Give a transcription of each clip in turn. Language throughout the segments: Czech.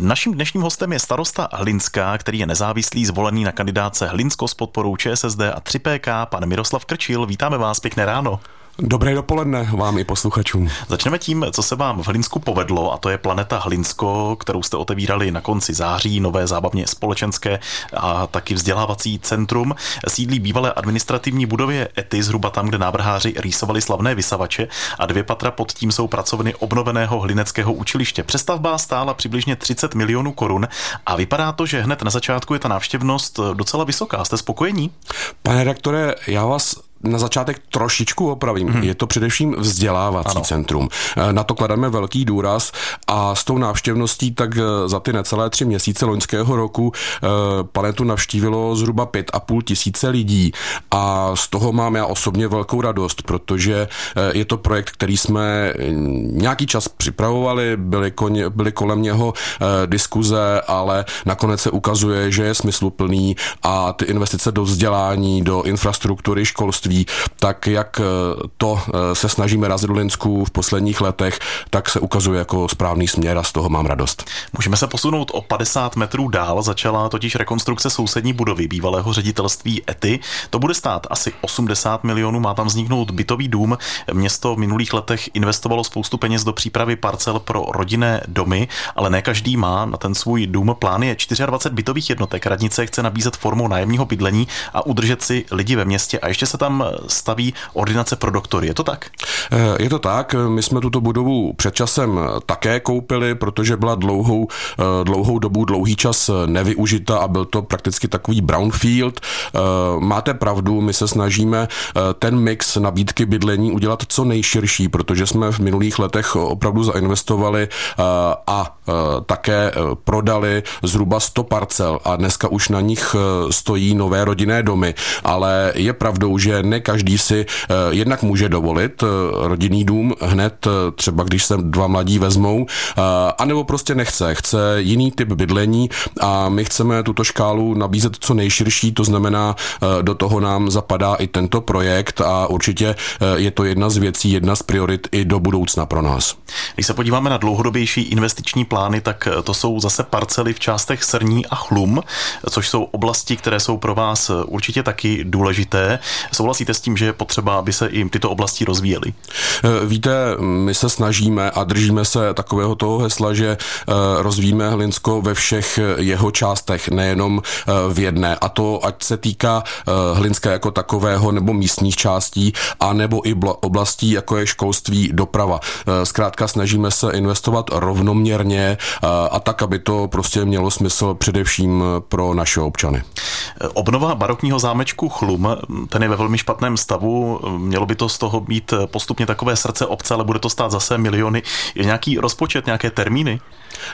Naším dnešním hostem je starosta Hlinská, který je nezávislý, zvolený na kandidáce Hlinsko s podporou ČSSD a 3PK, pan Miroslav Krčil. Vítáme vás, pěkné ráno. Dobré dopoledne vám i posluchačům. Začneme tím, co se vám v Hlinsku povedlo, a to je Planeta Hlinsko, kterou jste otevírali na konci září, nové zábavně společenské a taky vzdělávací centrum. Sídlí bývalé administrativní budově ETI, zhruba tam, kde návrháři rýsovali slavné vysavače a dvě patra pod tím jsou pracovny obnoveného hlineckého učiliště. Přestavba stála přibližně 30 milionů korun a vypadá to, že hned na začátku je ta návštěvnost docela vysoká. Jste spokojení? Pane rektore, já vás na začátek trošičku opravím. Hmm. Je to především vzdělávací ano. centrum. Eh, na to klademe velký důraz a s tou návštěvností tak eh, za ty necelé tři měsíce loňského roku eh, planetu navštívilo zhruba pět a půl tisíce lidí a z toho mám já osobně velkou radost, protože je to projekt, který jsme nějaký čas připravovali, byly, koně, byly kolem něho diskuze, ale nakonec se ukazuje, že je smysluplný a ty investice do vzdělání, do infrastruktury, školství školství, tak jak eh, to eh, se snažíme razit Linsku v posledních letech, tak se ukazuje jako správný směr a z toho mám radost. Můžeme se posunout o 50 metrů dál, začala totiž rekonstrukce sousední budovy bývalého ředitelství ETI. To bude stát asi 80 milionů, má tam vzniknout bytový dům. Město v minulých letech investovalo spoustu peněz do přípravy parcel pro rodinné domy, ale ne každý má na ten svůj dům. Plán je 24 bytových jednotek. Radnice chce nabízet formou nájemního bydlení a udržet si lidi ve městě a ještě se tam staví ordinace pro doktory. Je to tak? Eh, je to tak. My jsme tuto budovu před časem také koupili, protože byla dlouhou, eh, dlouhou dobu, dlouhý čas nevyužita a byl to prakticky takový brownfield. Eh, máte pravdu, my se snažíme ten mix nabídky bydlení udělat co nejširší, protože jsme v minulých letech opravdu zainvestovali a také prodali zhruba 100 parcel a dneska už na nich stojí nové rodinné domy, ale je pravdou, že ne každý si eh, jednak může dovolit eh, rodinný dům hned, eh, třeba když se dva mladí vezmou, anebo prostě nechce, chce jiný typ bydlení a my chceme tuto škálu nabízet co nejširší, to znamená, do toho nám zapadá i tento projekt a určitě je to jedna z věcí, jedna z priorit i do budoucna pro nás. Když se podíváme na dlouhodobější investiční plány, tak to jsou zase parcely v částech Srní a Chlum, což jsou oblasti, které jsou pro vás určitě taky důležité. Souhlasíte souhlasíte s tím, že je potřeba, aby se i tyto oblasti rozvíjely? Eh, víte, my se snažíme a držíme se takového toho hesla, že eh, rozvíjíme Hlinsko ve všech jeho částech, nejenom eh, v jedné. A to ať se týká Hlinska jako takového nebo místních částí, a nebo i oblastí, jako je školství, doprava. Zkrátka snažíme se investovat rovnoměrně a tak, aby to prostě mělo smysl především pro naše občany. Obnova barokního zámečku Chlum, ten je ve velmi špatném stavu, mělo by to z toho být postupně takové srdce obce, ale bude to stát zase miliony. Je nějaký rozpočet, nějaké termíny?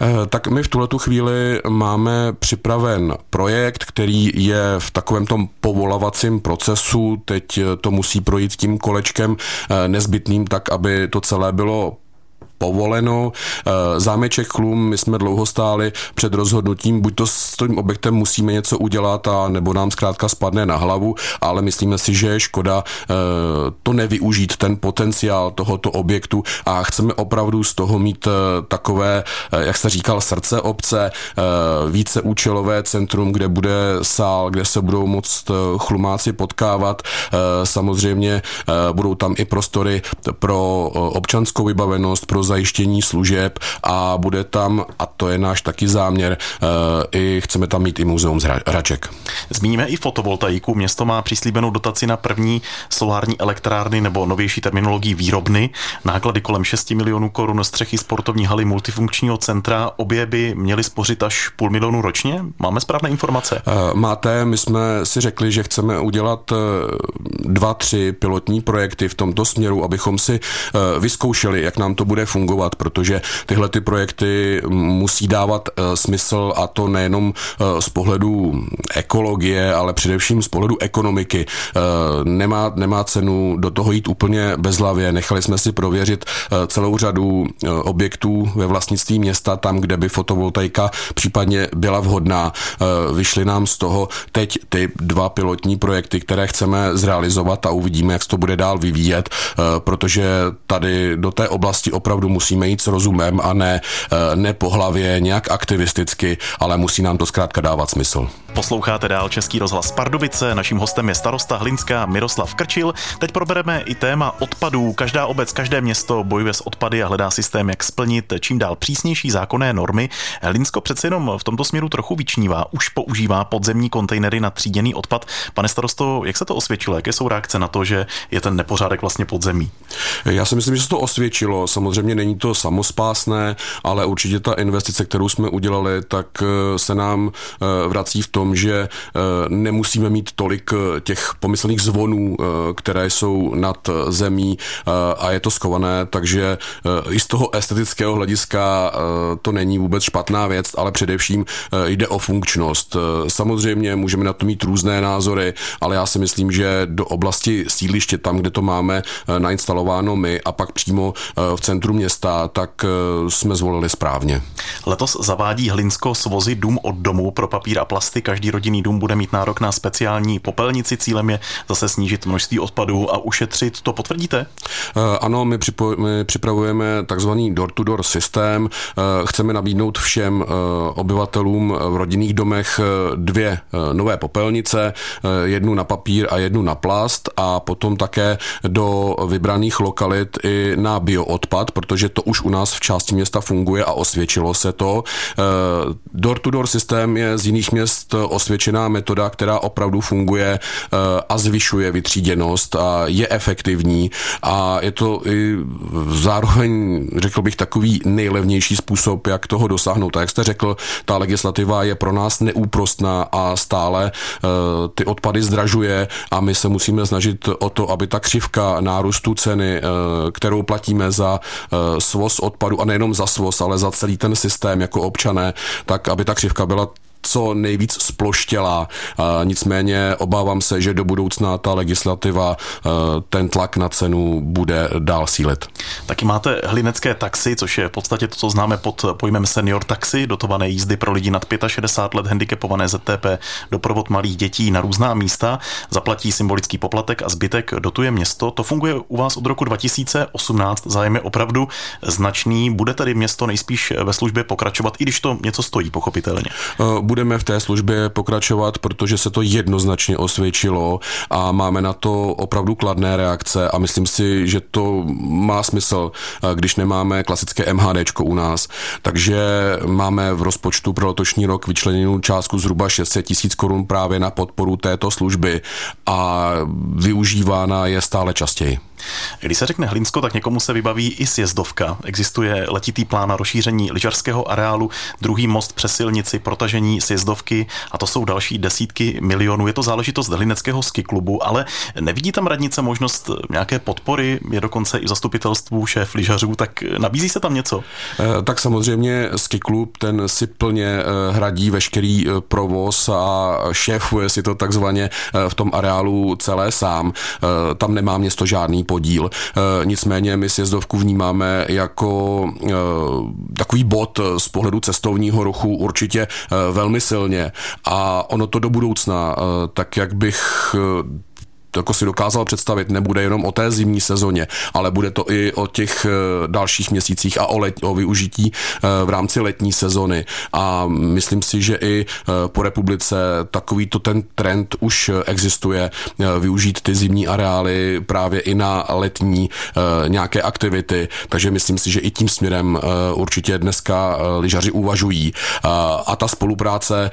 Eh, tak my v tuhle chvíli máme připraven projekt, který je v takovém tom povolavacím procesu. Teď to musí projít tím kolečkem eh, nezbytným, tak aby to celé bylo povoleno. Eh, zámeček Chlum, my jsme dlouho stáli před rozhodnutím, buď to s tím objektem musíme něco udělat, a nebo nám zkrátka spadne na hlavu, ale myslíme si, že je škoda eh, to nevyužít, ten potenciál tohoto objektu a chceme opravdu z toho mít eh, takové, jak jste říkal, srdce obce, více účelové centrum, kde bude sál, kde se budou moct chlumáci potkávat. Samozřejmě budou tam i prostory pro občanskou vybavenost, pro zajištění služeb a bude tam, a to je náš taky záměr, eh, i chceme tam mít i muzeum z hraček. Zmíníme i fotovoltaiku. Město má přislíbenou dotaci na první solární elektrárny nebo novější terminologii výrobny. Náklady kolem 6 milionů korun, střechy sportovní haly multifunkčního centra. Obě by měly spořit až půl milionu ročně. Máme správné informace? Eh, máte, my jsme si řekli, že chceme udělat eh, dva, tři pilotní projekty v tomto směru, abychom si vyzkoušeli, jak nám to bude fungovat fungovat, protože tyhle ty projekty musí dávat uh, smysl a to nejenom uh, z pohledu ekologie, ale především z pohledu ekonomiky. Uh, nemá, nemá cenu do toho jít úplně bezhlavě. Nechali jsme si prověřit celou řadu objektů ve vlastnictví města, tam, kde by fotovoltaika případně byla vhodná. Vyšly nám z toho teď ty dva pilotní projekty, které chceme zrealizovat a uvidíme, jak se to bude dál vyvíjet, protože tady do té oblasti opravdu opravdu musíme jít s rozumem a ne, ne po hlavě nějak aktivisticky, ale musí nám to zkrátka dávat smysl. Posloucháte dál Český rozhlas Pardubice, naším hostem je starosta Hlinská Miroslav Krčil. Teď probereme i téma odpadů. Každá obec, každé město bojuje s odpady a hledá systém, jak splnit čím dál přísnější zákonné normy. Hlinsko přece jenom v tomto směru trochu vyčnívá, už používá podzemní kontejnery na tříděný odpad. Pane starosto, jak se to osvědčilo? Jaké jsou reakce na to, že je ten nepořádek vlastně podzemí? Já si myslím, že se to osvědčilo. Samozřejmě není to samospásné, ale určitě ta investice, kterou jsme udělali, tak eh, se nám eh, vrací v tom, že eh, nemusíme mít tolik těch pomyslných zvonů, které jsou nad zemí a je to skované, takže i z toho estetického hlediska to není vůbec špatná věc, ale především jde o funkčnost. Samozřejmě můžeme na to mít různé názory, ale já si myslím, že do oblasti sídliště, tam, kde to máme nainstalováno my a pak přímo v centru města, tak jsme zvolili správně. Letos zavádí Hlinsko svozy dům od domu pro papír a plasty. Každý rodinný dům bude mít nárok na speciální popelnici. Cílem je zase snížit množství odpadů a ušetřit. To potvrdíte? Eh, ano, my, připo- my připravujeme takzvaný door-to-door systém. Eh, chceme nabídnout všem eh, obyvatelům v rodinných domech dvě nové popelnice, jednu na papír a jednu na plast a potom také do vybraných lokalit i na bioodpad, protože to už u nás v části města funguje a osvědčilo se to. Door-to-door systém je z jiných měst osvědčená metoda, která opravdu funguje a zvyšuje vytříděnost a je efektivní a je to i zároveň, řekl bych, takový nejlevnější způsob, jak toho dosáhnout. A jak jste řekl, ta legislativa je pro nás neúprostná a stále uh, ty odpady zdražuje a my se musíme snažit o to, aby ta křivka nárůstu ceny, kterou platíme za svoz odpadu a nejenom za svoz, ale za celý ten systém jako občané, tak aby ta křivka byla co nejvíc sploštělá. Nicméně obávám se, že do budoucna ta legislativa e, ten tlak na cenu bude dál sílit. Taky máte hlinecké taxi, což je v podstatě to, co známe pod pojmem senior taxi, dotované jízdy pro lidi nad 65 let, handicapované ZTP, doprovod malých dětí na různá místa, zaplatí symbolický poplatek a zbytek dotuje město. To funguje u vás od roku 2018, zájem je opravdu značný. Bude tedy město nejspíš ve službě pokračovat, i když to něco stojí, pochopitelně? E, budeme v té službě pokračovat, protože se to jednoznačně osvědčilo a máme na to opravdu kladné reakce a myslím si, že to má smysl, eh, když nemáme klasické MHD u nás. Takže máme v rozpočtu pro letošní rok vyčleněnou částku zhruba 600 tisíc korun právě na podporu této služby a využívána je stále častěji. Když se řekne Hlinsko, tak někomu se vybaví i sjezdovka. Existuje letitý plán na rozšíření lyžařského areálu, druhý most přes silnici, protažení sjezdovky a to jsou další desítky milionů. Je to záležitost Hlineckého ski klubu, ale nevidí tam radnice možnost nějaké podpory, je dokonce i zastupitelstvu šéf lyžařů, tak nabízí se tam něco? Eh, tak samozřejmě ski klub, ten si plně eh, hradí veškerý eh, provoz a šéfuje si to takzvaně v tom areálu celé sám. Tam nemá město žádný podíl. Nicméně my sjezdovku vnímáme jako takový bod z pohledu cestovního ruchu určitě velmi silně a ono to do budoucna, tak jak bych jako si dokázal představit, nebude jenom o té zimní sezóně, ale bude to i o těch eh, dalších měsících a o, let, o využití eh, v rámci letní sezony. A myslím si, že i eh, po republice takovýto ten trend už existuje, využít ty zimní areály právě i na letní nějaké aktivity, takže myslím si, že i tím směrem určitě dneska lyžaři uvažují. A ta spolupráce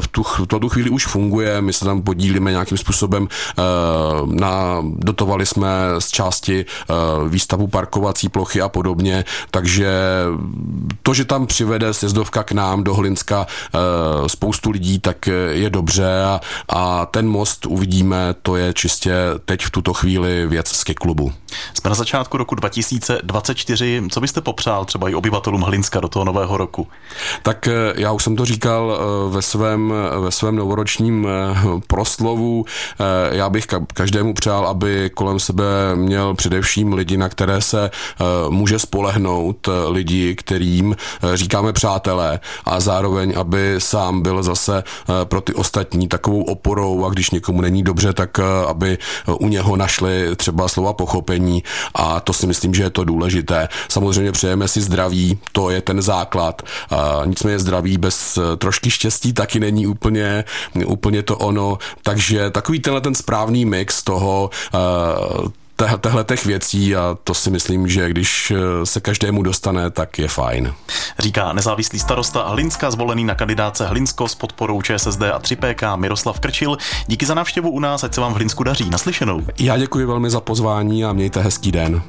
v tu, v tu chvíli už funguje, my se tam podílíme nějakým způsobem na, dotovali jsme z části eh, výstavu parkovací plochy a podobně, takže to, že tam přivede sjezdovka k nám do Hlinska eh, spoustu lidí, tak je dobře a, a ten most uvidíme, to je čistě teď v tuto chvíli věc z klubu. Jsme na začátku roku 2024. Co byste popřál třeba i obyvatelům Hlinska do toho nového roku? Tak eh, já už jsem to říkal ve svém, ve svém novoročním proslovu. Já bych každému přál, aby kolem sebe měl především lidi, na které se eh, může spolehnout, eh, lidi, kterým eh, říkáme přátelé a zároveň, aby sám byl zase pro ty ostatní takovou oporou a když někomu není dobře, tak aby u něho našli třeba slova pochopení kouření a to si myslím, že je to důležité. Samozřejmě přejeme si zdraví, to je ten základ. Nicméně zdraví bez trošky štěstí taky není úplně, úplně to ono. Takže takový tenhle ten správný mix toho těchto těch věcí a to si myslím, že když eh, se každému dostane, tak je fajn. Říká nezávislý starosta Hlinska, zvolený na kandidáce Hlinsko s podporou ČSSD a 3PK Miroslav Krčil. Díky za návštěvu u nás, ať se vám v Hlinsku daří. Naslyšenou. Já děkuji velmi za pozvání a mějte hezký den.